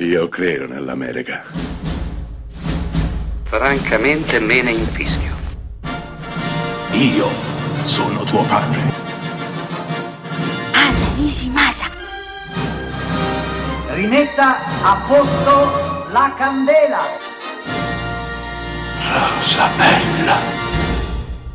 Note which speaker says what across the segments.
Speaker 1: Io credo nell'America.
Speaker 2: Francamente me ne infischio.
Speaker 3: Io sono tuo padre.
Speaker 4: Anna Nishimasa.
Speaker 5: Rimetta a posto la candela.
Speaker 3: Rosa bella.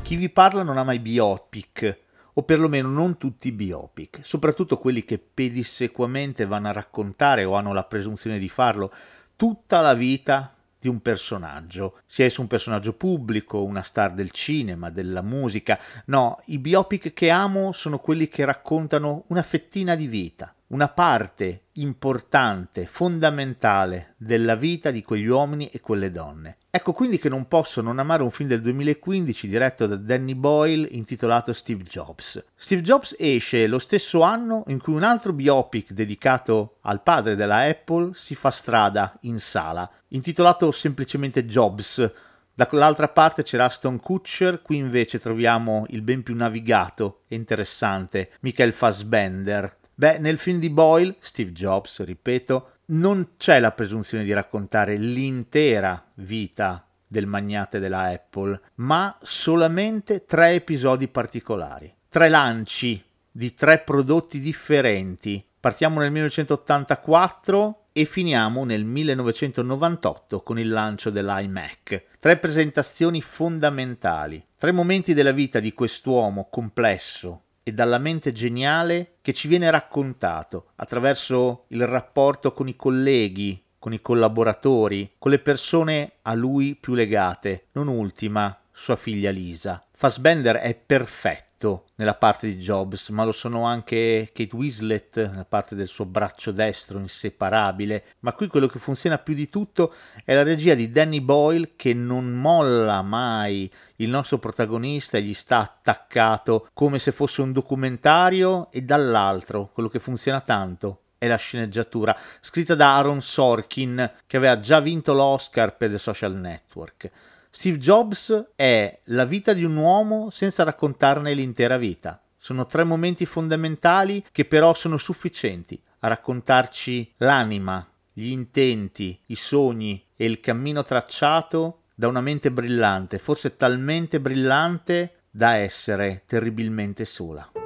Speaker 6: Chi vi parla non ama i biopic, o perlomeno non tutti i biopic, soprattutto quelli che pedissequamente vanno a raccontare o hanno la presunzione di farlo. Tutta la vita di un personaggio, sia esso un personaggio pubblico, una star del cinema, della musica. No, i biopic che amo sono quelli che raccontano una fettina di vita, una parte importante, fondamentale della vita di quegli uomini e quelle donne. Ecco quindi che non posso non amare un film del 2015 diretto da Danny Boyle intitolato Steve Jobs. Steve Jobs esce lo stesso anno in cui un altro biopic dedicato al padre della Apple si fa strada in sala, intitolato semplicemente Jobs. Dall'altra parte c'era Aston Kutcher, qui invece troviamo il ben più navigato e interessante Michael Fassbender. Beh, nel film di Boyle, Steve Jobs, ripeto, non c'è la presunzione di raccontare l'intera vita del magnate della Apple, ma solamente tre episodi particolari, tre lanci di tre prodotti differenti. Partiamo nel 1984 e finiamo nel 1998 con il lancio dell'iMac. Tre presentazioni fondamentali, tre momenti della vita di quest'uomo complesso, e dalla mente geniale che ci viene raccontato attraverso il rapporto con i colleghi, con i collaboratori, con le persone a lui più legate, non ultima sua figlia Lisa. Fassbender è perfetto nella parte di Jobs, ma lo sono anche Kate Winslet nella parte del suo braccio destro inseparabile. Ma qui quello che funziona più di tutto è la regia di Danny Boyle che non molla mai il nostro protagonista e gli sta attaccato come se fosse un documentario e dall'altro quello che funziona tanto è la sceneggiatura scritta da Aaron Sorkin che aveva già vinto l'Oscar per The Social Network. Steve Jobs è la vita di un uomo senza raccontarne l'intera vita. Sono tre momenti fondamentali che però sono sufficienti a raccontarci l'anima, gli intenti, i sogni e il cammino tracciato da una mente brillante, forse talmente brillante da essere terribilmente sola.